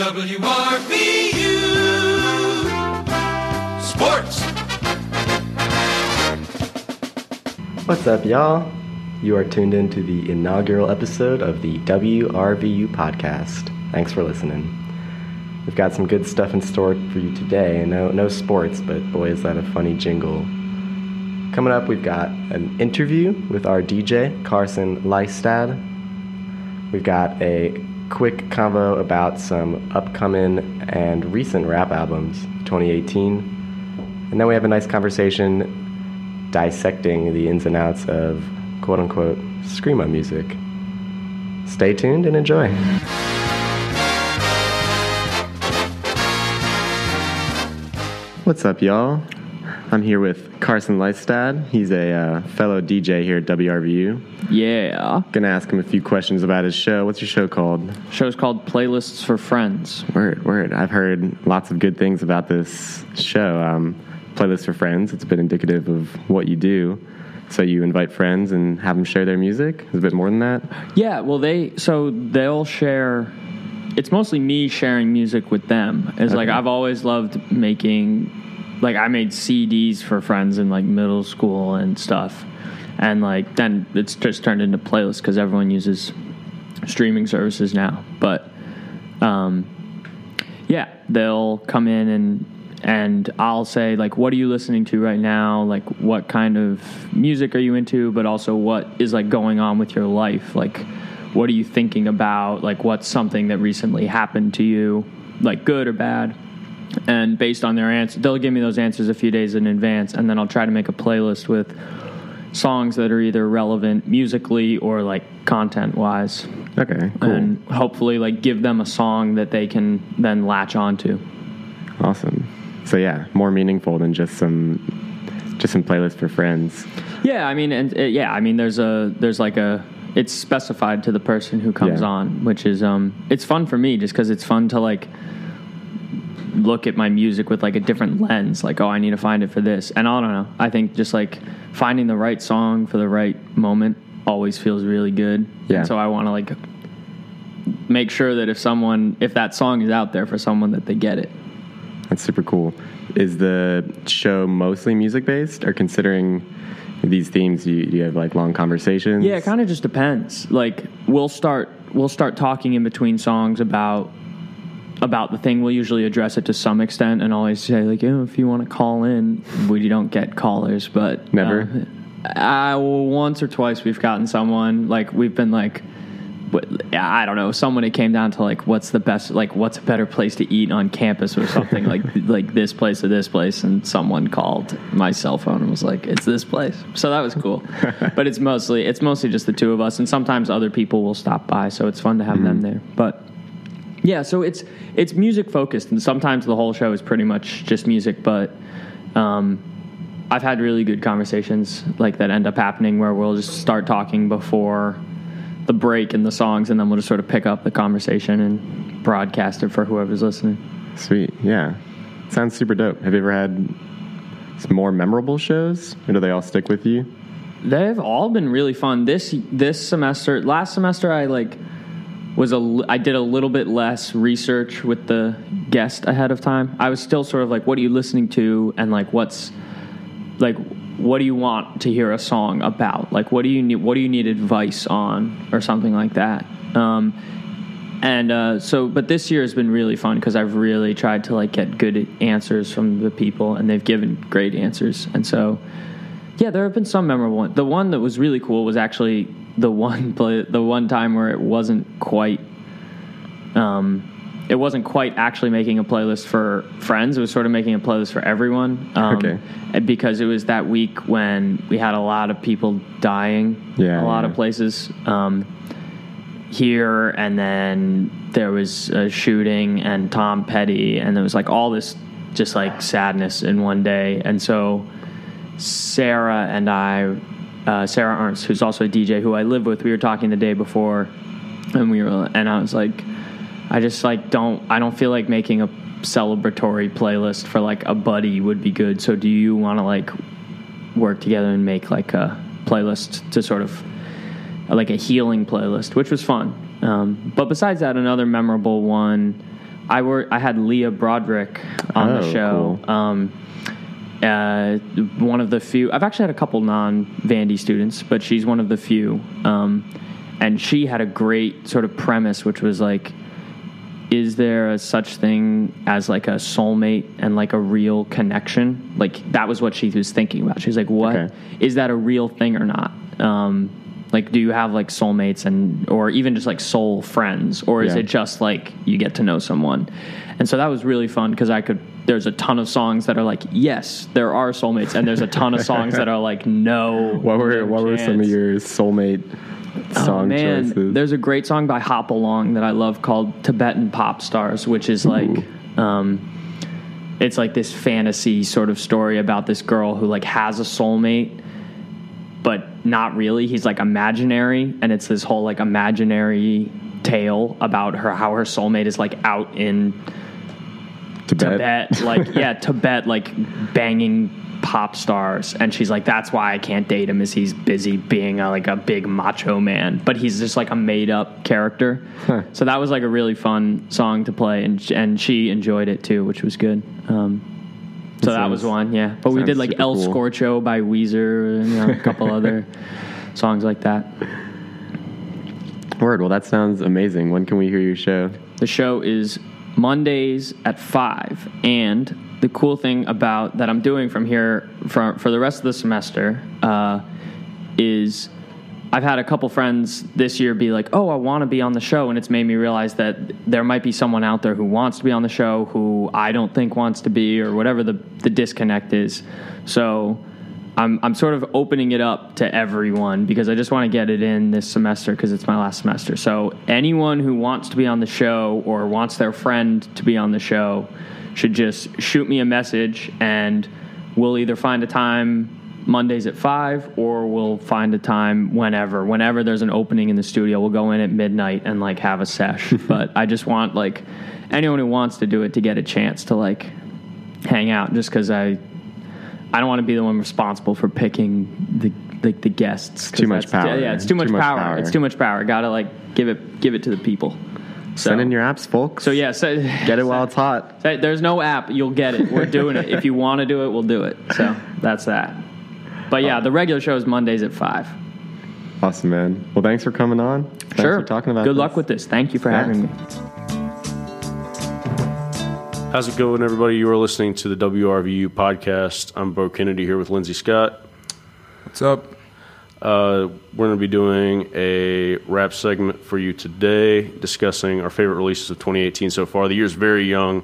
WRVU Sports. What's up, y'all? You are tuned in to the inaugural episode of the WRVU podcast. Thanks for listening. We've got some good stuff in store for you today. No, no sports, but boy, is that a funny jingle. Coming up, we've got an interview with our DJ, Carson Leistad. We've got a quick convo about some upcoming and recent rap albums, 2018. And then we have a nice conversation dissecting the ins and outs of quote unquote Screamo music. Stay tuned and enjoy. What's up, y'all? I'm here with Carson Leistad. He's a uh, fellow DJ here at WRVU. Yeah. Gonna ask him a few questions about his show. What's your show called? Show's called Playlists for Friends. Word, word. I've heard lots of good things about this show. Um, Playlist for Friends. It's been indicative of what you do. So you invite friends and have them share their music. Is a bit more than that. Yeah, well they so they'll share it's mostly me sharing music with them. It's like I've always loved making like I made CDs for friends in like middle school and stuff. And like then it's just turned into playlists cuz everyone uses streaming services now. But um yeah, they'll come in and and I'll say like what are you listening to right now? Like what kind of music are you into, but also what is like going on with your life? Like what are you thinking about? Like what's something that recently happened to you, like good or bad? And based on their answer, they'll give me those answers a few days in advance and then I'll try to make a playlist with songs that are either relevant musically or like content wise Okay, cool. and hopefully like give them a song that they can then latch onto. awesome. So yeah, more meaningful than just some just some playlist for friends. Yeah, I mean, and uh, yeah, I mean, there's a there's like a it's specified to the person who comes Yeah. on, which is um, it's fun for me just because it's fun to like look at my music with like a different lens. Like, oh, I need to find it for this, and I don't know. I think just like finding the right song for the right moment always feels really good. Yeah. And so I want to like make sure that if someone if that song is out there for someone that they get it. That's super cool. Is the show mostly music based, or considering these themes, you, you have like long conversations? Yeah, it kind of just depends. Like we'll start we'll start talking in between songs about about the thing. We'll usually address it to some extent and always say like, oh, if you want to call in, we don't get callers, but Never? Uh, uh, once or twice we've gotten someone like we've been like. I don't know. Someone it came down to like, what's the best, like, what's a better place to eat on campus or something like, like this place or this place, and someone called my cell phone and was like, it's this place. So that was cool. but it's mostly, it's mostly just the two of us, and sometimes other people will stop by, so it's fun to have them there. But yeah, so it's it's music focused, and sometimes the whole show is pretty much just music. But um, I've had really good conversations like that end up happening where we'll just start talking before the break in the songs, and then we'll just sort of pick up the conversation and broadcast it for whoever's listening. Sweet. Yeah. Sounds super dope. Have you ever had some more memorable shows, or do they all stick with you? They've all been really fun. This this semester, last semester, I like was a I did a little bit less research with the guest ahead of time. I was still sort of like, what are you listening to, and like what's like what do you want to hear a song about? Like what do you need? What do you need advice on, or something like that. Um, and uh, so, but this year has been really fun because I've really tried to like get good answers from the people, and they've given great answers. And so, yeah, there have been some memorable ones. The one that was really cool was actually the one play, the one time where it wasn't quite um, it wasn't quite actually making a playlist for friends. It was sort of making a playlist for everyone. Um, Okay. Because it was that week when we had a lot of people dying. Yeah, A lot yeah. of places. Um, here and then there was a shooting and Tom Petty and there was like all this just like sadness in one day. And so Sarah and I, uh, Sarah Ernst, who's also a DJ who I live with, we were talking the day before, and we were, and I was like, I just like don't, I don't feel like making a celebratory playlist for like a buddy would be good. So do you want to like work together and make like a playlist to sort of like a healing playlist, which was fun. Um, but besides that, another memorable one I were I had Leah Broderick on Oh, the show. cool. Um, uh, one of the few. I've actually had a couple non Vandy students, but she's one of the few. Um, and she had a great sort of premise, which was like, is there a such thing as like a soulmate and like a real connection? Like that was what she was thinking about. She's like, what is Okay. that a real thing or not? Um, like, do you have like soulmates and or even just like soul friends, or is Yeah. it just like you get to know someone? And so that was really fun because I could. There's a ton of songs that are like, yes, there are soulmates, and there's a ton of songs that are like, no. What were no what were some of your soulmate song Oh, man, choices? there's a great song by Hop Along that I love called "Tibetan Pop Stars," which is like, um, it's like this fantasy sort of story about this girl who like has a soulmate, not really. He's like imaginary, and it's this whole like imaginary tale about her how her soulmate is like out in Tibet. Tibet, like yeah, Tibet, like banging pop stars, and she's like, "That's why I can't date him, is he's busy being a, like a big macho man, but he's just like a made up character." Huh. So that was like a really fun song to play, and and she enjoyed it too, which was good. Um, so That was one, yeah. But we did like El cool. Scorcho by Weezer, and you know, a couple other songs like that. Word. Well, that sounds amazing. When can we hear your show? The show is Mondays at five, and the cool thing about that I'm doing from here for for the rest of the semester uh, is I've had a couple friends this year be like, "Oh, I want to be on the show," and it's made me realize that there might be someone out there who wants to be on the show who I don't think wants to be, or whatever the the disconnect is. So. I'm, I'm sort of opening it up to everyone because I just want to get it in this semester because it's my last semester. So anyone who wants to be on the show or wants their friend to be on the show should just shoot me a message and we'll either find a time Mondays at five or we'll find a time whenever. Whenever there's an opening in the studio, we'll go in at midnight and like have a sesh. but I just want like anyone who wants to do it to get a chance to like hang out just because I I don't want to be the one responsible for picking the like the guests. too much power. Yeah, it's too much, Too much power. power. It's too much power. Got to like give it give it to the people. So, Send in your apps, folks. so yeah, so, Get it while it's hot. so there's no app. You'll get it. We're doing it. If you want to do it, we'll do it. So that's that. But yeah, the regular show is Mondays at five. Awesome, man. Well, thanks for coming on. Thanks sure. for talking about Good this. luck with this. Thank you for Yeah. having me. How's it going, everybody? You are listening to the WRVU podcast. I'm Bo Kennedy here with Lindsay Scott. What's up? Uh, we're going to be doing a rap segment for you today, discussing our favorite releases of 2018 so far. The year's very young,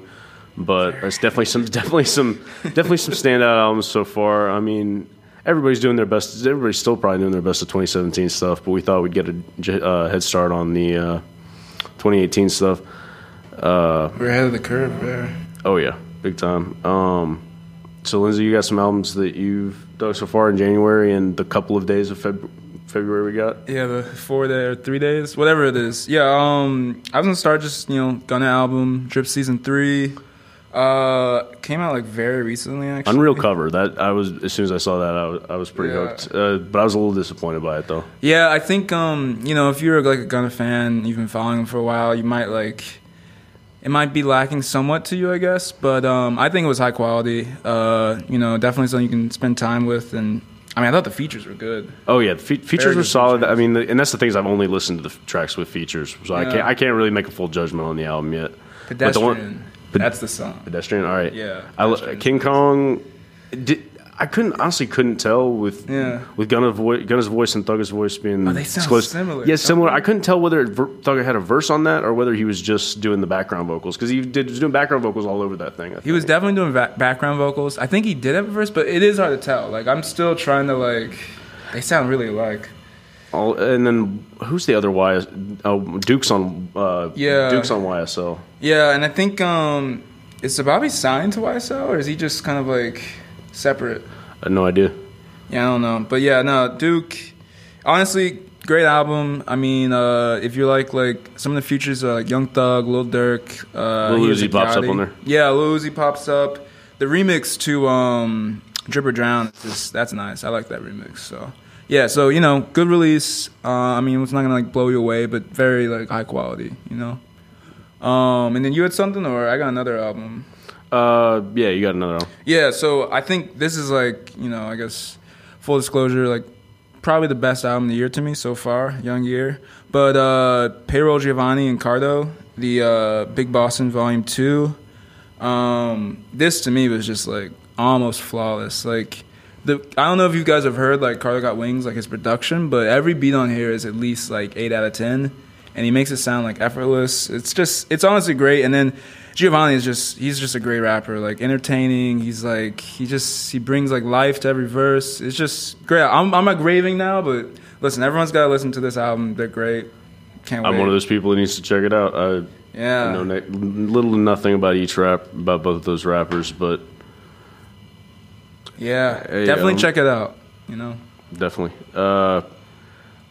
but it's definitely some, definitely some, definitely some standout albums so far. I mean, everybody's doing their best. Everybody's still probably doing their best of 2017 stuff, but we thought we'd get a uh, head start on the uh, 2018 stuff. We're ahead of the curve there. Oh yeah, big time. Um, so Lindsay, you got some albums that you've done so far in January and the couple of days of Feb- February we got. Yeah, the four day or three days, whatever it is. Yeah, um, I was gonna start just you know Gunna album, Drip season three. Uh, came out like very recently actually. Unreal cover. That I was as soon as I saw that, I was, I was pretty Yeah. hooked. Uh, but I was a little disappointed by it though. Yeah, I think um, you know, if you're like a Gunna fan, you've been following him for a while, you might like it might be lacking somewhat to you, I guess. But um, I think it was high quality. Uh, you know, definitely something you can spend time with, and I mean, I thought the features were good. Oh yeah, the fe- features were solid. features. I mean, the, and that's the things I've only listened to the f- tracks with features, so I can't I can't really make a full judgment on the album yet. But the Pedestrian. Ped- That's the song. Pedestrian, all right. Yeah, I, King Kong. Did, I couldn't honestly couldn't tell with Yeah. with Gunna's voice, Gunna's voice and Thugger's voice being Oh, they sound close. similar, Yeah, similar. I couldn't tell whether Thugger had a verse on that or whether he was just doing the background vocals because he did was doing background vocals all over that thing. I He was definitely doing va- background vocals. I think he did have a verse, but it is hard to tell. Like I'm still trying to like. They sound really alike. All, and then who's the other YS? Oh, Duke's on. Uh, Yeah. Duke's on YSL. Yeah, and I think um, is Sababi signed to YSL or is he just kind of like separate? I no idea. Yeah, I don't know, but yeah, no, Duke. Honestly, great album. I mean, uh, if you like like some of the features, uh, like Young Thug, Lil Durk, uh, Lil Uzi pops up on there. Yeah, Lil Uzi pops up. The remix to um, Drip or Drown, is just, that's nice. I like that remix. So yeah, so you know, good release. Uh, I mean, it's not gonna like blow you away, but very like high quality. You know. Um, and then you had something, or I got another album. Uh, yeah, you got another. One. Yeah, so I think this is like, you know, I guess full disclosure, like probably the best album of the year to me so far, Young Year. But uh Payroll Giovanni and Cardo, the uh Big Bossin Volume 2. Um this to me was just like almost flawless. Like the I don't know if you guys have heard like Cardo Got Wings, like his production, but every beat on here is at least like 8 out of 10 and he makes it sound like effortless. It's just it's honestly great and then Giovanni is just he's just a great rapper, like entertaining. He's like he just he brings like life to every verse. It's just great. I'm I'm like raving now, but listen, everyone's got to listen to this album. They're great. Can't wait. I'm one of those people that needs to check it out. I, Yeah. I know little to nothing about each rap about both of those rappers, but Yeah, Hey, definitely um, check it out. You know, definitely. Uh,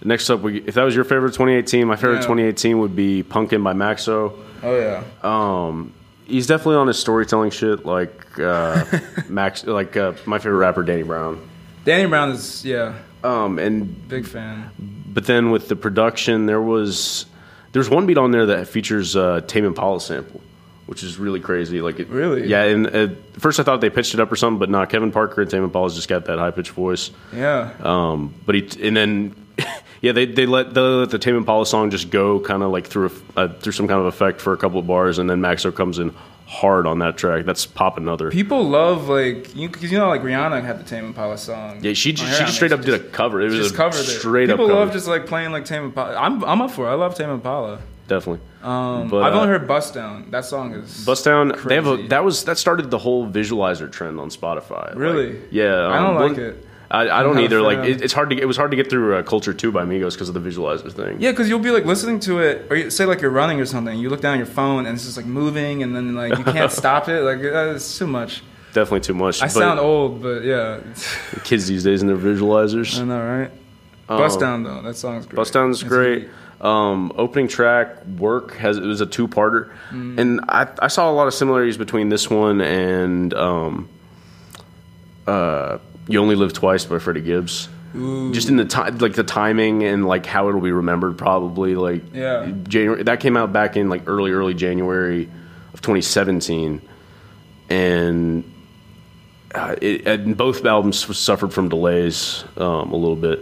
next up, we, if that was your favorite 2018, my favorite Yeah. 2018 would be Punken by Maxo. oh yeah, Um, he's definitely on his storytelling shit, like uh, Max, like uh, my favorite rapper, Danny Brown. Danny Brown is yeah, Um, and big fan. but then with the production, there was there's one beat on there that features uh, Tame Impala sample, which is really crazy. Like it, Really? yeah. And at first I thought they pitched it up or something, but not. Kevin Parker and Tame Impala's just got that high pitched voice. Yeah, Um, but he and then yeah, they they let the let the Tame Impala song just go kind of like through a, uh, through some kind of effect for a couple of bars, and then Maxo comes in hard on that track. That's pop another. people love like you because you know like Rihanna had the Tame Impala song. Yeah, she just, she just straight up did a cover. It was just a covered it. straight People up cover. love just like playing like Tame Impala. I'm I'm up for it. I love Tame Impala. Definitely. Um, But, I've uh, only heard Bust Down. That song is Bust Down, they have a, that was that started the whole visualizer trend on Spotify. Like, Really? yeah, I don't um, like one- it. I, I don't either. Like it, it's hard to it was hard to get through uh, Culture Two by Migos because of the visualizer thing. Yeah, because you'll be like listening to it, or you, say like you're running or something. You look down at your phone and it's just like moving, and then like you can't stop it. Like uh, it's too much. definitely too much. I but sound old, but yeah, Kids these days and their visualizers. I know, right? Bust Um, Down though, that song's great. Bust Down's great. Um, opening track work has it was a two parter, Mm. and I, I saw a lot of similarities between this one and um, uh, "You Only Live Twice" by Freddie Gibbs. Ooh. Just in the time, like the timing and like how it'll be remembered. Probably like Yeah. January. That came out back in like early early January of 2017, and uh, it, and both albums suffered from delays um, a little bit.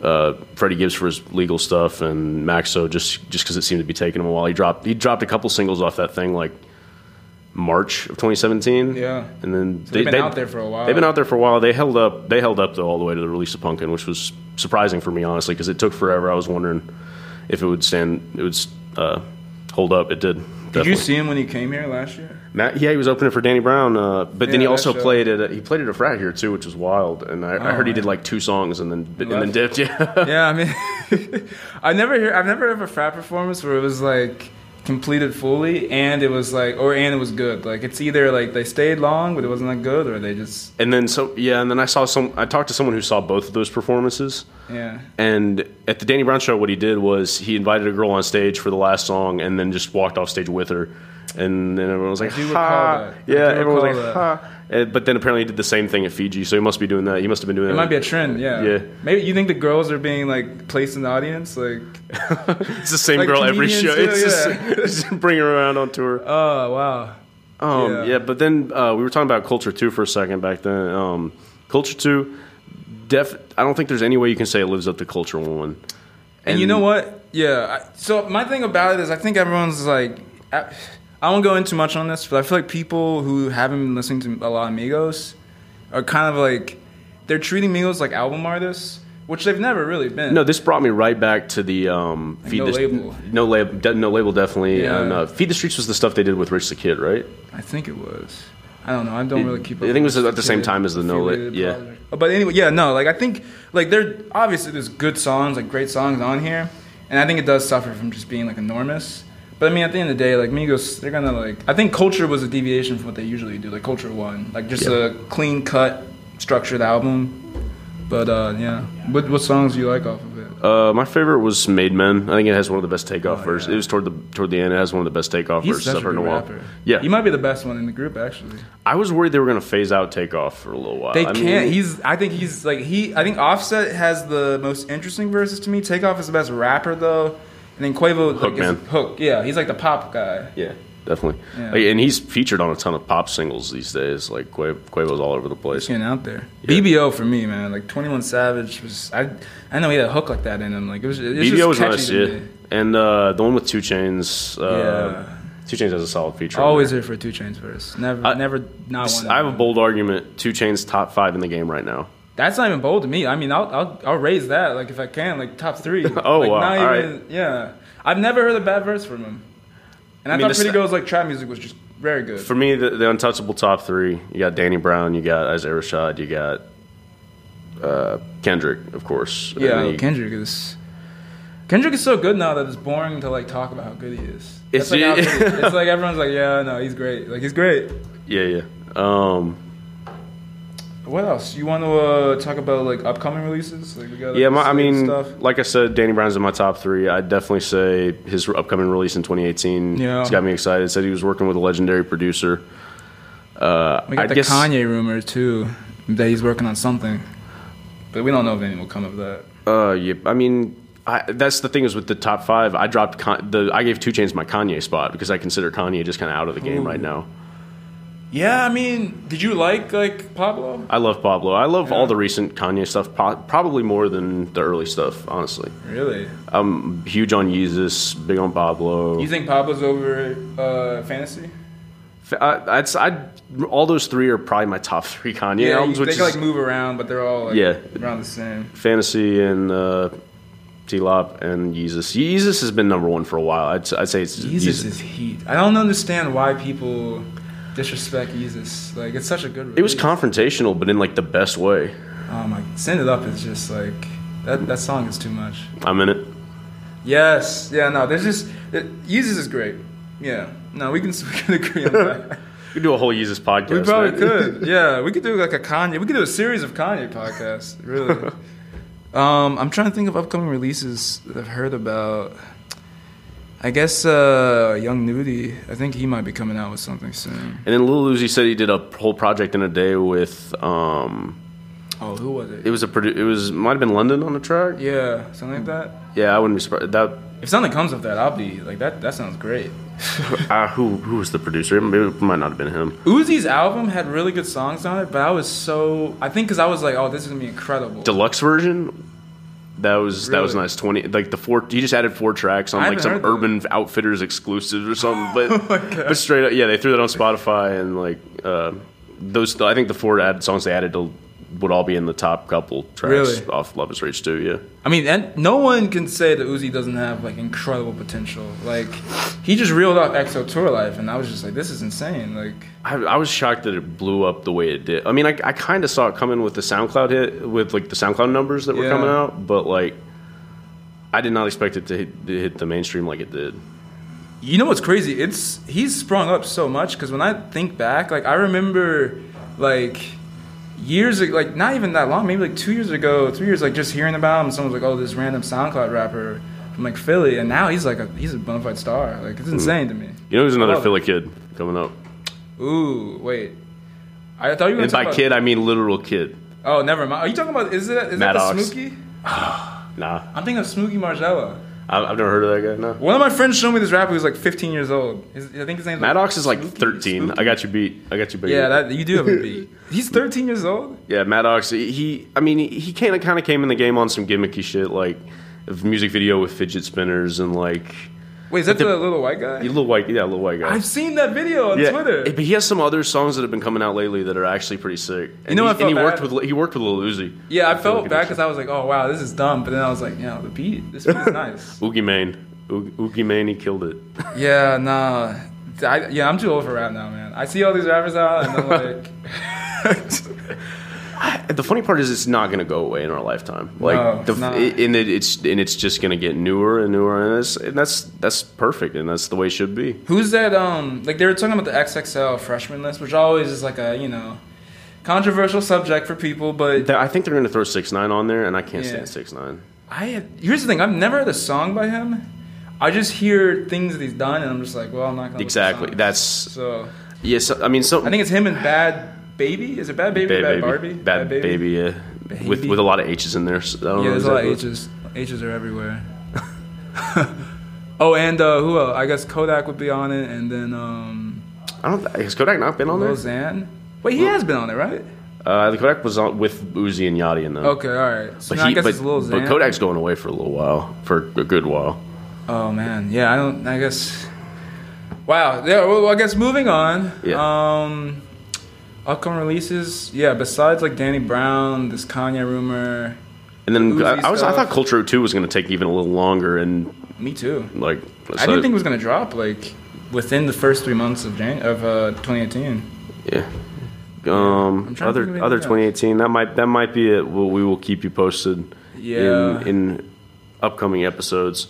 Uh, Freddie Gibbs for his legal stuff, and Maxo just just because it seemed to be taking him a while. He dropped he dropped a couple singles off that thing like March of 2017. Yeah. and then they've been out there for a while. They've been out there for a while. They held up. They held up though all the way to the release of Punken, which was surprising for me honestly because it took forever. I was wondering if it would stand. It would uh, hold up. It did. Did you see him when he came here last year? Matt, yeah, he was opening for Danny Brown, uh, but then he also show. played at a, he played at a frat here too, which was wild. And I, I Oh, heard he did like two songs and then and then left? dipped. Yeah, yeah, I mean, I never hear, I've never heard of a frat performance where it was like completed fully and it was like, or and it was good. Like it's either like they stayed long but it wasn't that good, or they just and then so yeah, and then I saw some. I talked to someone who saw both of those performances. yeah. And at the Danny Brown show, what he did was he invited a girl on stage for the last song, and then just walked off stage with her. And then everyone was like, do "Ha!" recall that. I Yeah, everyone was like, that. "Ha!" And- But then apparently he did the same thing at Fiji, so he must be doing that. He must have been doing that. It that. might be a trend, yeah. Yeah. Maybe you think the girls are being like placed in the audience, like, it's the same like girl every show. do, It's just, yeah. just bring her around on tour. oh wow, Um, Yeah. yeah. but then uh, we were talking about Culture Two for a second back then. Um, Culture Two, def. I don't think there's any way you can say it lives up to Culture One. And, you know what? Yeah. I, so my thing about it is, I think everyone's like, I, I won't go into much on this, but I feel like people who haven't been listening to a lot of Migos are kind of like they're treating Migos like album artists, which they've never really been. No, this brought me right back to the um, feed No the Label. no label, de- no label, definitely. Yeah. And uh, feed the streets was the stuff they did with Rich the Kid, right? I think it was. I don't know. I don't really keep. I up think it was at the same time as the No La- affiliated yeah. project. But anyway, yeah, no. Like I think, like there obviously there's good songs, like great songs on here, and I think it does suffer from just being like enormous. But I mean, at the end of the day, like Migos, they're gonna like. I think Culture was a deviation from what they usually do. Like Culture One, like just Yeah. a clean cut, structured album. But uh, yeah, what what songs do you like off of it? Uh, my favorite was Made Men. I think it has one of the best takeoff Oh, verses. yeah. It was toward the toward the end. It has one of the best takeoff He's verses I've heard in a while. rapper. Yeah, he might be the best one in the group actually. I was worried they were to phase out takeoff for a little while. They I can't. he's. I think he's like he. I think Offset has the most interesting verses to me. Takeoff is the best rapper though. And then Quavo Hook like, man. Hook, yeah, he's like the pop guy. Yeah, definitely. Yeah. Like, and he's featured on a ton of pop singles these days. Like Quavo, Quavo's all over the place. Getting out there. Yeah. BBO for me, man. Like Twenty One Savage was. I I know he had a hook like that in him. Like it was. It was BBO just was nice, yeah. me. And uh, the one with 2 Chainz. Uh, Yeah. 2 Chainz has a solid feature. Always there. there for 2 Chainz verse. Never, I- never not one. I have a bold argument. 2 Chainz top five in the game right now. That's not even bold to me. I mean, I'll I'll, I'll raise that like if I can, like top three. Oh, like, wow. Not All even, Yeah, I've never heard a bad verse from him. And I, I mean, thought Pretty Girls like trap music was just very good. For me, the, the untouchable top three. You got Danny Brown. You got Isaiah Rashad. You got uh, Kendrick, of course. Yeah, you- Kendrick is. Kendrick is so good now that it's boring to like talk about how good he is. It's- like good he it's like everyone's like, yeah, no, he's great. Like he's great. yeah, yeah. Um, What else? You want to uh, talk about like upcoming releases? Like we got. Yeah, my, I mean, stuff. like I said, Danny Brown's in my top three. I'd definitely say his upcoming release in 2018 Yeah. it's got me excited. Said he was working with a legendary producer. Uh, we got I the guess, Kanye rumor too that he's working on something, but we don't know if anything will come of that. Uh, yeah, I mean, I, that's the thing is with the top five. I dropped Con- the. I gave 2 Chainz my Kanye spot because I consider Kanye just kind of out of the game Ooh. right now. Yeah, I mean, did you like like Pablo? I love Pablo. I love Yeah. all the recent Kanye stuff, pro- probably more than the early stuff. Honestly, Really? I'm huge on Yeezus, big on Pablo. You think Pablo's over uh, Fantasy? I, I'd, I'd, all those three are probably my top three Kanye albums, you, which they is like move around, but they're all like Yeah. around the same. Fantasy and uh, T-Lop and Yeezus. Yeezus has been number one for a while. I'd, I'd say it's Yeezus is heat. I don't understand why people disrespect Yeezus. Like it's such a good. It was confrontational, but in like the best way. Oh my! Send it up is just like that. That song is too much. I'm in it. Yes. Yeah. No. There's just it, Yeezus is great. Yeah. No, we can we can agree on that. We could do a whole Yeezus podcast. we probably man. could. Yeah. We could do like a Kanye. We could do a series of Kanye podcasts. Really. um, I'm trying to think of upcoming releases that I've heard about. I guess uh, Young Nudy. I think he might be coming out with something soon. And then Lil Uzi said he did a whole project in a day with. Um, Oh, who was it? it was a produ- It was might have been London on the track. yeah, something like that. Yeah, I wouldn't be surprised. That If something comes of that, I'll be like that. That sounds great. uh, who who was the producer? Maybe it might not have been him. Uzi's album had really good songs on it, but I was so I think because I was like, oh, this is gonna be incredible. Deluxe version. That was that was Really? nice. Twenty like the four. He just added four tracks on like some heard that. Urban Outfitters exclusive or something. But Oh but straight up, yeah, they threw that on Spotify and like uh, those. I think the four added songs they added to, would all be in the top couple tracks Really? off Luv Is Rage too. Yeah. I mean, and no one can say that Uzi doesn't have like incredible potential. Like he just reeled off XO Tour Llif3, and I was just like, this is insane. Like I, I was shocked that it blew up the way it did. I mean, I, I kind of saw it coming with the SoundCloud hit, with like the SoundCloud numbers that were Yeah. coming out, but like, I did not expect it to hit, to hit the mainstream like it did. You know what's crazy? It's he's sprung up so much because when I think back, like I remember, like years ago, like not even that long, maybe like two years ago, three years, like just hearing about him. Someone was like, "Oh, this random SoundCloud rapper from like Philly," and now he's like a he's a bona fide star. Like it's hmm. insane to me. You know, there's another Philly kid coming up, Ooh, wait. I thought you were and by about, kid I mean literal kid. Oh, never mind. Are you talking about? Is it is that the Maddox. Smooky? Nah, I'm thinking of Smooky MarGielaa. I, I've never heard of that guy. No, One of my friends showed me this rapper who's like 15 years old. His, I think his name's Matt Ox is like Smooky? 13. Smooky? I got you beat. I got you beat. Yeah, that, you do have a beat. He's 13 years old. Yeah, Matt Ox. He, I mean, he, kind of kind of came in the game on some gimmicky shit, like a music video with fidget spinners and like Wait, is that the, the- little white guy? a little white, yeah, little white guy. I've seen that video on yeah, Twitter. Eh, but he has some other songs that have been coming out lately that are actually pretty sick. And know he, I felt and he worked bad? with he worked with Lil Uzi. yeah, I felt like bad because I was like, oh wow, this is dumb. But then I was like, yeah, the beat, this beat is nice. Oogie Mane, Oogie Mane, he killed it. yeah, nah. I, yeah, I'm too old for rap now, man. I see all these rappers out, and I'm like, the funny part is, it's not going to go away in our lifetime. Like, No, the, it, and it, it's and it's just going to get newer and newer, and, it's, and that's that's perfect, and that's the way it should be. who's that? Um, like they were talking about the XXL freshman list, which always is like a you know controversial subject for people, but I think they're going to throw six nine on there, and I can't Yeah. stand six nine. I have, here's the thing: I've never heard a song by him. I just hear things that he's done, and I'm just like, well, I'm not gonna. Exactly. That's so. yes. I mean, so I think it's him and Bad Baby. Is it Bhad Bhabie? Bad Bad baby, Barbie. bad, baby, yeah, with Baby. with a lot of H's in there. So I don't Yeah, there's a lot of. H's. H's are everywhere. Oh, and uh, who else? I guess Kodak would be on it, and then um, I don't. Has Kodak not been on there? Lil Xan. Wait, he has been on it, right? Uh, the Kodak was on with Uzi and Yachty in them. Okay, all right. So But, he, guess but, it's Lil Xan. but Kodak's going away for a little while, for a good while. Oh man, yeah. I don't. I guess. Wow. Yeah. Well, I guess moving on. Yeah. Um, upcoming releases. Yeah. Besides like Danny Brown, this Kanye rumor. And then I, I was I thought Culture 2 was going to take even a little longer, and Me too. like I didn't think it was gonna drop like within the first three months of Jan- of uh, 2018. yeah. Um, other other anything else. 2018 that might that might be it. We'll, we will keep you posted Yeah. in in upcoming episodes.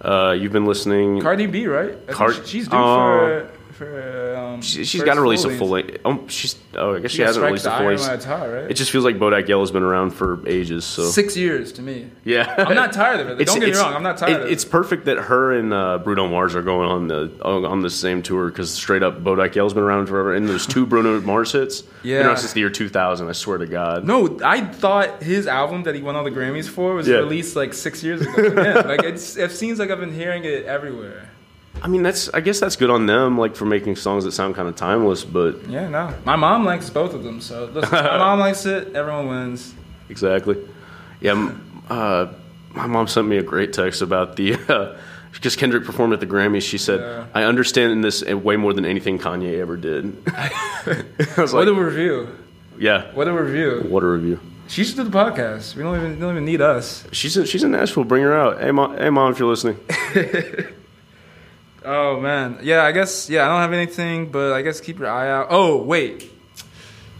Uh, you've been listening. Cardi B, right? Card- she- she's due Oh. for for. Um, she, she's first got to release a full length. Um, she's oh, I guess she, got hasn't released a full length. While it's hot, right? It just feels like Bodak Yellow's been around for ages. So six years to me. yeah, I'm not tired of it. Don't get me wrong. I'm not tired it- of it. It's perfect that her and uh, Bruno Mars are going on the on the same tour because straight up Bodak Yellow's been around forever, and there's two Bruno Mars hits. Yeah. been around since the year 2000. I swear to God. No, I thought his album that he won all the Grammys for was Yeah. released like six years ago. Yeah, like it's, it seems like I've been hearing it everywhere. I mean that's I guess that's good on them, like for making songs that sound kind of timeless. But Yeah, no, my mom likes both of them. So listen, my mom likes it. Everyone wins. exactly, yeah. m- Uh, my mom sent me a great text about the. Uh, because Kendrick performed at the Grammys, she said, Yeah. "I understand in this way more than anything Kanye ever did." I was What like, a review! "Yeah, What a review! what a review." She should do the podcast. We don't even don't even need us. She's in, she's in Nashville. Bring her out. Hey mom, hey mom, if you're listening. Oh man, yeah. I guess yeah. I don't have anything, but I guess keep your eye out. Oh wait,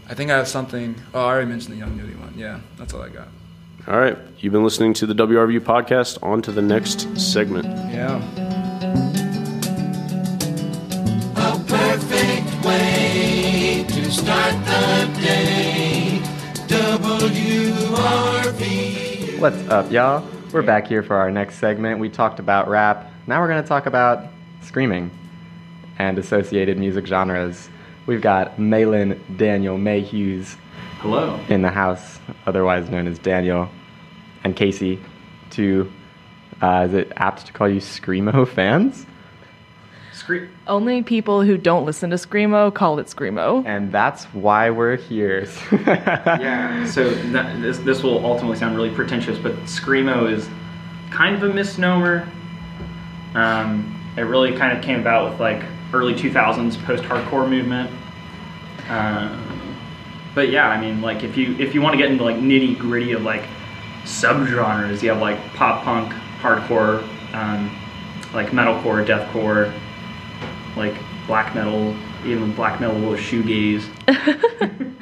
I think I have something. Oh, I already mentioned the Young Nudy one. Yeah, that's all I got. All right, you've been listening to the WRVU podcast. On to the next segment. Yeah. A perfect way to start the day. WRV. What's up, y'all? We're back here for our next segment. We talked about rap. Now we're going to talk about screaming and associated music genres. We've got Malin Daniel Mayhews Hello. in the house, otherwise known as Daniel, and Casey, two, uh, is it apt to call you Screamo fans? Scream. Only people who don't listen to Screamo call it Screamo. And that's why we're here. Yeah, so that, this, this will ultimately sound really pretentious, but Screamo is kind of a misnomer. Um, it really kind of came about with like early 2000s post-hardcore movement. Um, but yeah, I mean, like if you if you want to get into like nitty gritty of like subgenres, you have like pop punk, hardcore, um, like metalcore, deathcore, like black metal, even black metal with shoegaze.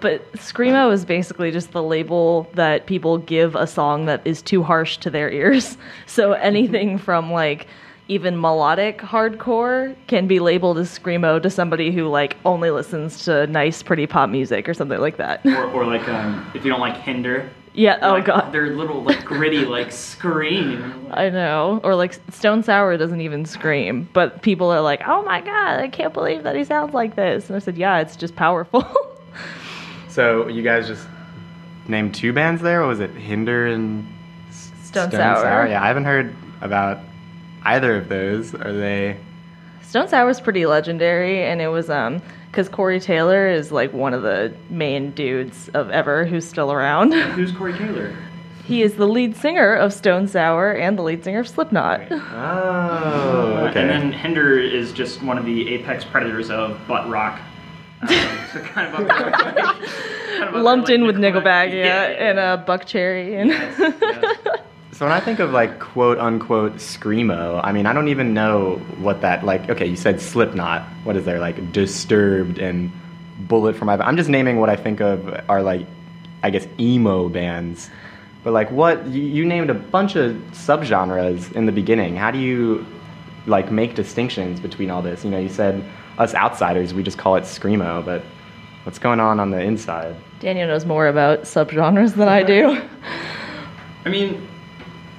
But Screamo is basically just the label that people give a song that is too harsh to their ears. So anything from like even melodic hardcore can be labeled as Screamo to somebody who like only listens to nice, pretty pop music or something like that. or, or like um, if you don't like Hinder. yeah, oh like, god. Their little like gritty like scream. I know. Or like Stone Sour doesn't even scream, but people are like, "Oh my god, I can't believe that he sounds like this." And I said, "Yeah, it's just powerful." so you guys just named two bands there? Or was it Hinder and S- Stone Sour. Yeah, I haven't heard about either of those. Are they? Stone Sour is pretty legendary, and it was um because Corey Taylor is like one of the main dudes of ever who's still around. Who's Corey Taylor? he is the lead singer of Stone Sour and the lead singer of Slipknot. Oh, okay. And then Hinder is just one of the apex predators of butt rock. Um, so kind of up there, like, kind of up there, Lumped like in with Nickelback, yeah, yeah. and uh, Buckcherry, and Yes, yes. So when I think of like quote unquote screamo, I mean I don't even know what that like. Okay, you said Slipknot. What is there like Disturbed and Bullet for My? I'm just naming what I think of are like, I guess emo bands. But like what you, you named a bunch of subgenres in the beginning. How do you like make distinctions between all this? You know, you said us outsiders we just call it screamo, but what's going on on the inside? Daniel knows more about subgenres than I do. I mean,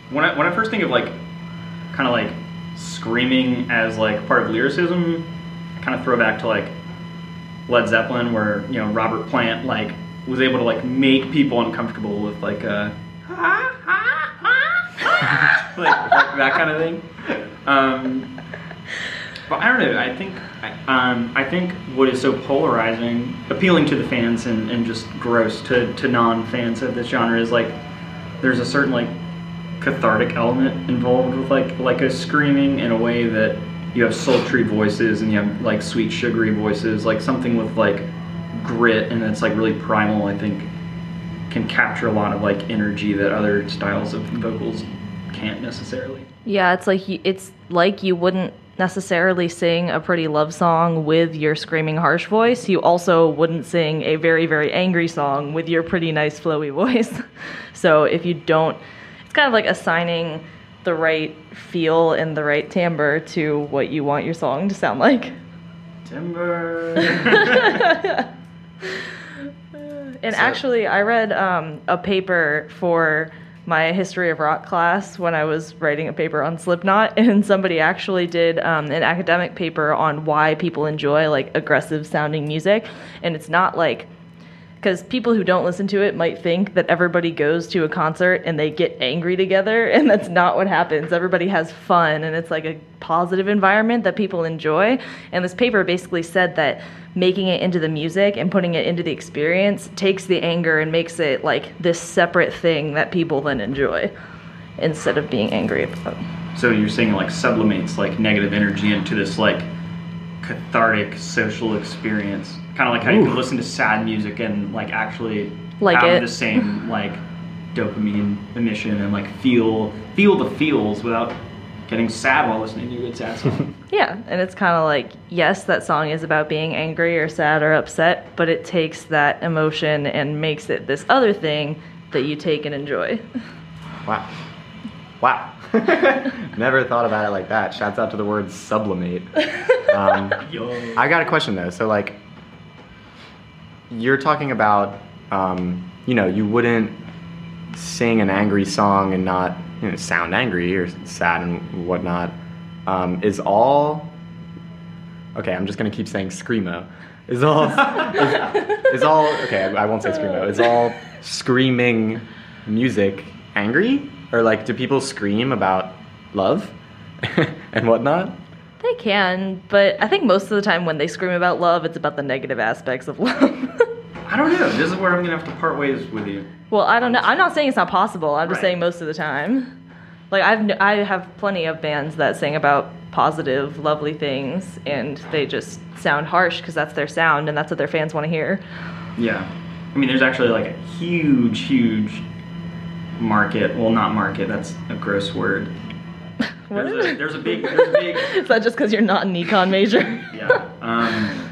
when I when I first think of like, kind of like screaming as like part of lyricism, I kind of throw back to like Led Zeppelin, where you know Robert Plant like was able to like make people uncomfortable with like uh like, like that kind of thing. Um, but I don't know. I think um, I think what is so polarizing, appealing to the fans and, and just gross to, to non-fans of this genre is like there's a certain like cathartic element involved with like like a screaming in a way that you have sultry voices and you have like sweet sugary voices like something with like grit and it's like really primal i think can capture a lot of like energy that other styles of vocals can't necessarily Yeah, it's like you, it's like you wouldn't necessarily sing a pretty love song with your screaming harsh voice. You also wouldn't sing a very very angry song with your pretty nice flowy voice. so if you don't, kind of like assigning the right feel and the right timbre to what you want your song to sound like. timber And So- actually, I read um, a paper for my history of rock class when I was writing a paper on Slipknot, and somebody actually did um, an academic paper on why people enjoy like aggressive sounding music, and it's not like because people who don't listen to it might think that everybody goes to a concert and they get angry together and that's not what happens. Everybody has fun and it's like a positive environment that people enjoy. And this paper basically said that making it into the music and putting it into the experience takes the anger and makes it like this separate thing that people then enjoy instead of being angry about. So you're saying like sublimates like negative energy into this like cathartic social experience kind of like how you can listen to sad music and like actually Like have it. the same like dopamine emission and like feel feel the feels without getting sad while listening to a good sad song Yeah, and it's kind of like, yes, that song is about being angry or sad or upset, but it takes that emotion and makes it this other thing that you take and enjoy. Wow. Wow. Never thought about it like that. Shouts out to the word sublimate. Um, I got a question though. So like, you're talking about, um, you know, you wouldn't sing an angry song and not you know, sound angry or sad and whatnot. Um, is all okay? I'm just gonna keep saying screamo. Is all is, is all okay? I won't say screamo. Is all screaming music angry or like do people scream about love and whatnot? They can, but I think most of the time when they scream about love, it's about the negative aspects of love. i don't know this is where i'm gonna have to part ways with you well, I don't know. I'm not saying it's not possible. I'm just Right. saying most of the time. Like I've I have plenty of bands that sing about positive, lovely things, and they just sound harsh because that's their sound and that's what their fans want to hear. Yeah. I mean, there's actually like a huge, huge market. Well, not market, that's a gross word. What There's is a, there's a big, there's a big, Is that just because you're not an econ major? yeah. Um,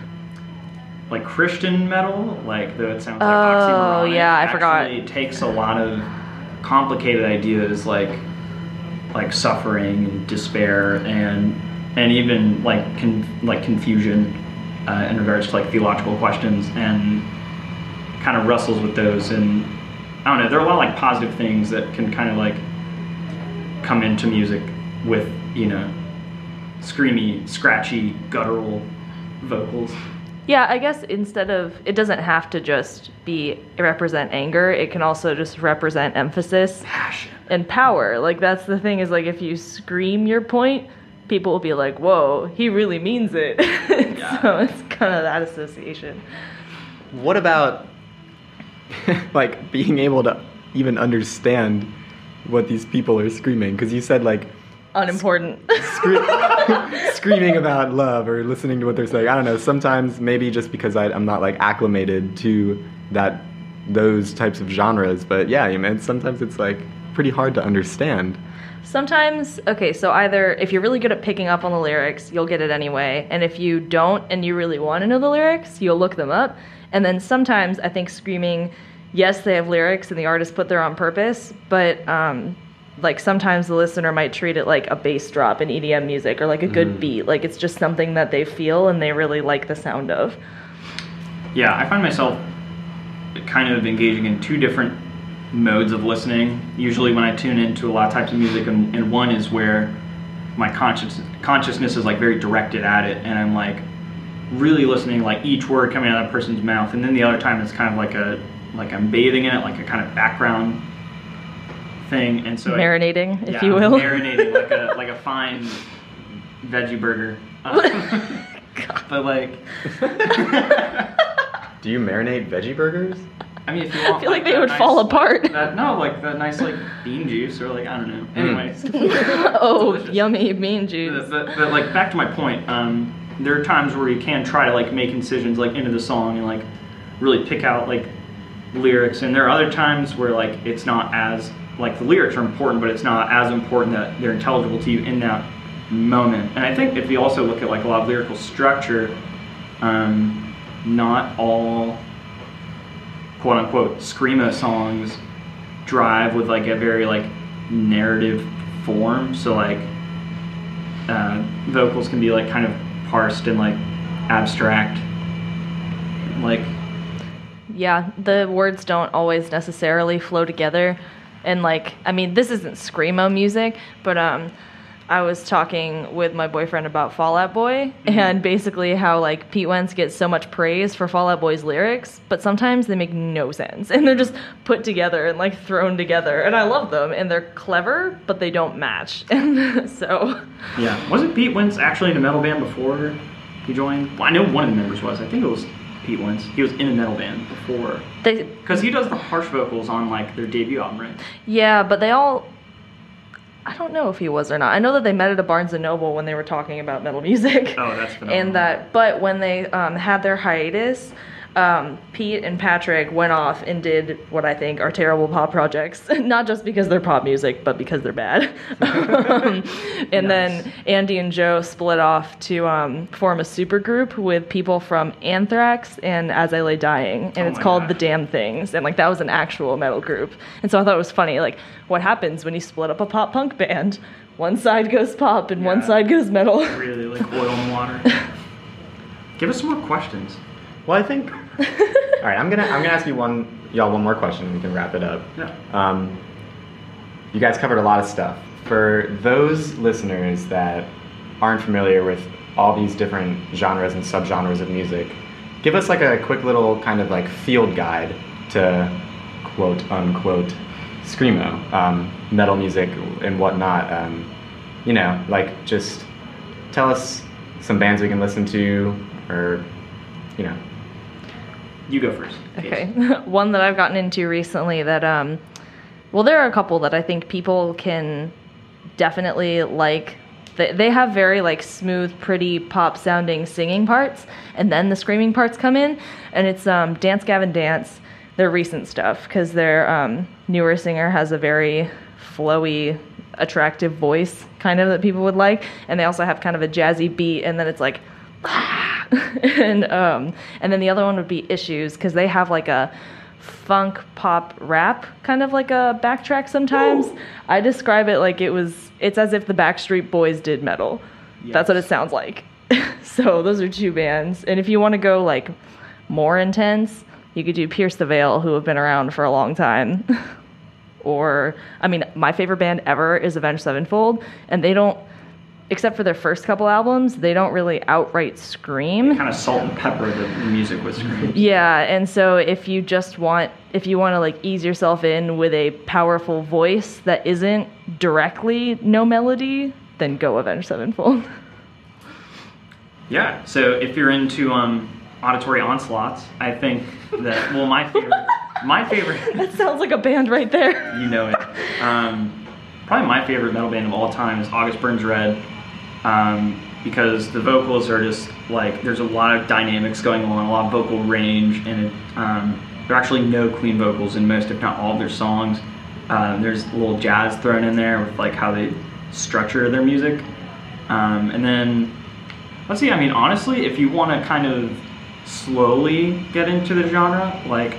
like Christian metal, like though it sounds like Oh, oxymoronic, yeah, I forgot. actually takes a lot of complicated ideas like like suffering and despair and and even like con- like confusion uh, in regards to like theological questions and kind of wrestles with those and I don't know there are a lot of like positive things that can kind of like come into music with you know screamy scratchy guttural vocals Yeah, I guess instead of it doesn't have to just be represent anger, it can also just represent emphasis passion and power. Like that's the thing is like if you scream your point, people will be like, "Whoa, he really means it." so it's kind of that association. What about like being able to even understand what these people are screaming? Because you said like Unimportant. scre- screaming about love or listening to what they're saying. I don't know. Sometimes maybe just because I, I'm not like acclimated to that those types of genres, but yeah, you mean sometimes it's like pretty hard to understand. Sometimes, okay, so either if you're really good at picking up on the lyrics, you'll get it anyway. And if you don't and you really want to know the lyrics, you'll look them up. And then sometimes I think screaming, yes, they have lyrics and the artist put there on purpose, but um, like sometimes the listener might treat it like a bass drop in EDM music or like a good mm. beat. Like it's just something that they feel and they really like the sound of. yeah i find myself kind of engaging in two different modes of listening usually when i tune into a lot of types of music and, and one is where my conscious consciousness is like very directed at it and i'm like really listening like each word coming out of that person's mouth and then the other time it's kind of like a like i'm bathing in it like a kind of background thing, and so I- Marinating, if yeah, you will. marinating like a like a fine veggie burger. Um, but like, Do you marinate veggie burgers? I mean, if you want, I feel like they would nice, fall like, apart. that, no, like that nice like bean juice or like I don't know. Hmm. Anyways. oh, yummy bean juice. But, but, but, like back to my point, um, there are times where you can try to like make incisions like into the song and like really pick out like lyrics, and there are other times where like it's not as like the lyrics are important, but it's not as important that they're intelligible to you in that moment. And I think if you also look at like a lot of lyrical structure, um, not all quote unquote screamo songs drive with like a very like narrative form. So like uh, vocals can be like kind of parsed and like abstract. Like yeah, the words don't always necessarily flow together. And like, I mean, this isn't screamo music, but um I was talking with my boyfriend about Fall Out Boy and basically how like Pete Wentz gets so much praise for Fall Out Boy's lyrics, but sometimes they make no sense and they're just put together and like thrown together. And I love them and they're clever, but they don't match. And so yeah, wasn't Pete Wentz actually in a metal band before he joined? Well, I know one of the members was. I think it was Pete Wentz. He was in a metal band before because he does the harsh vocals on like their debut album, right? Yeah, but they all. I don't know if he was or not. I know that they met at a Barnes and Noble when they were talking about metal music. Oh, that's phenomenal. And that, but when they um, had their hiatus, um, Pete and Patrick went off and did what I think are terrible pop projects. Not just because they're pop music, but because they're bad. um, and then Andy and Joe split off to um, form a supergroup with people from Anthrax and As I Lay Dying, and Oh it's called gosh. The Damned Things. And like that was an actual metal group. And so I thought it was funny, like what happens when you split up a pop punk band? One side goes pop and one side goes metal. Really like oil and water. Give us some more questions. Well, I think. all right, I'm gonna I'm gonna ask you one y'all one more question. and We can wrap it up. Yeah. Um, you guys covered a lot of stuff. For those listeners that aren't familiar with all these different genres and subgenres of music, give us like a quick little kind of like field guide to quote unquote screamo, um, metal music and whatnot. Um, you know, like just tell us some bands we can listen to, or you know, You go first. Okay. One that I've gotten into recently that um well there are a couple that I think people can definitely like they, they have very like smooth pretty pop sounding singing parts and then the screaming parts come in and it's um Dance Gavin Dance their recent stuff because their um newer singer has a very flowy attractive voice kind of that people would like and they also have kind of a jazzy beat and then it's like and um, and then the other one would be Issues because they have like a funk pop rap kind of like a backtrack sometimes. I describe it like it was it's as if the Backstreet Boys did metal. That's what it sounds like. so those are two bands, and if you want to go like more intense, you could do Pierce the Veil, who have been around for a long time. or I mean, my favorite band ever is Avenged Sevenfold, and they don't except for their first couple albums, they don't really outright scream. Kind of salt and pepper the, the music with screams. Yeah, and so if you just want if you want to like ease yourself in with a powerful voice that isn't directly no melody, then go Avenged Sevenfold. Yeah. So if you're into um, auditory onslaughts, I think that well, my favorite, my favorite, that sounds like a band right there. you know it. Um, probably my favorite metal band of all time is August Burns Red, um, because the vocals are just like there's a lot of dynamics going on, a lot of vocal range, and it, um, there are actually no clean vocals in most, if not all, of their songs. Um, there's a little jazz thrown in there with like how they structure their music, um, and then let's see. I mean, honestly, if you want to kind of slowly get into the genre, like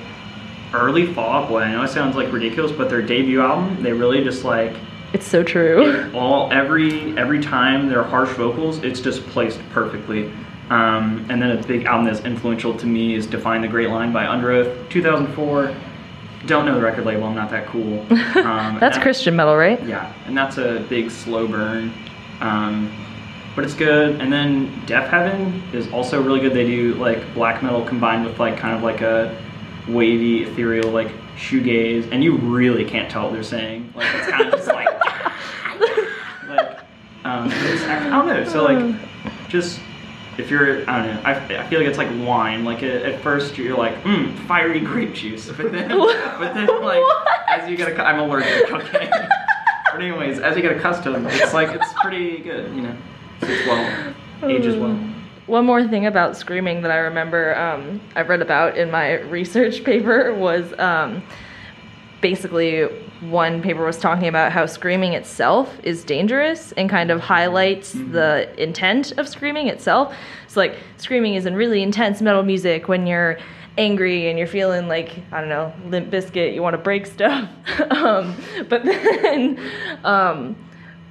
early Fall Out Boy. I know it sounds like ridiculous, but their debut album, they really just like It's so true. all every every time their harsh vocals, it's just placed perfectly. Um, and then a big album that's influential to me is "Define the Great Line" by Underoath, 2004. Don't know the record label. I'm not that cool. Um, That's Christian metal, right? yeah, and that's a big slow burn. Um, but it's good. And then Deafheaven is also really good. They do like black metal combined with like kind of like a wavy, ethereal, like shoegaze, and you really can't tell what they're saying. Like it's kind of just like, like um, I don't know. So like, just if you're, I don't know. I, I feel like it's like wine. Like at, at first you're like, mm, fiery grape juice, but then, but then like as you get, accu- I'm allergic. Okay. but anyways, as you get accustomed, it's like it's pretty good. You know, it's well, ages well. One more thing about screaming that I remember um, I read about in my research paper was um, basically one paper was talking about how screaming itself is dangerous and kind of highlights the intent of screaming itself. So, like, screaming is in really intense metal music when you're angry and you're feeling like, I don't know, Limp Bizkit, you want to break stuff. um, but then, um,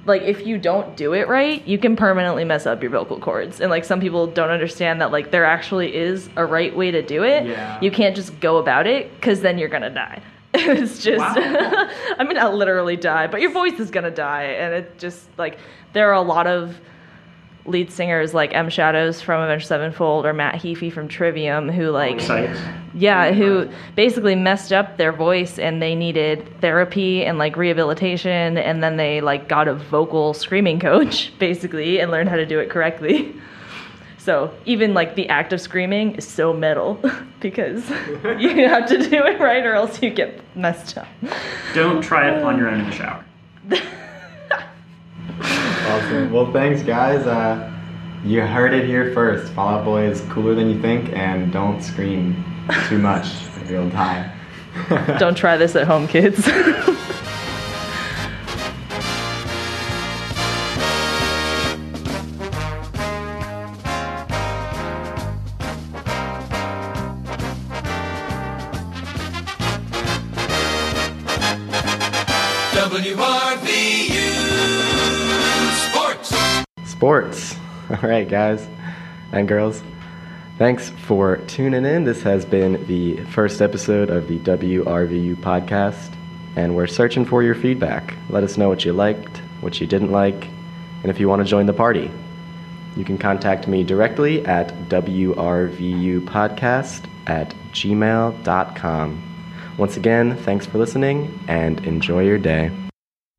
like if you don't do it right, you can permanently mess up your vocal cords. And like some people don't understand that like there actually is a right way to do it. Yeah. You can't just go about it because then you're gonna die. it's just Wow. I mean not literally die, but your voice is gonna die. And it just like there are a lot of lead singers like M Shadows from Avenged Sevenfold or Matt Heafy from Trivium who like yeah, who basically messed up their voice and they needed therapy and like rehabilitation and then they like got a vocal screaming coach basically and learned how to do it correctly. So even like the act of screaming is so metal because you have to do it right or else you get messed up. Don't try it on your own in the shower. Awesome. Well, thanks, guys. Uh, you heard it here first. Fall Out Boy is cooler than you think, and don't scream too much or you'll die. Don't try this at home, kids. All right, guys and girls. Thanks for tuning in. This has been the first episode of the WRVU podcast, and we're searching for your feedback. Let us know what you liked, what you didn't like, and if you want to join the party. You can contact me directly at WRVUpodcast at gmail.com. Once again, thanks for listening and enjoy your day.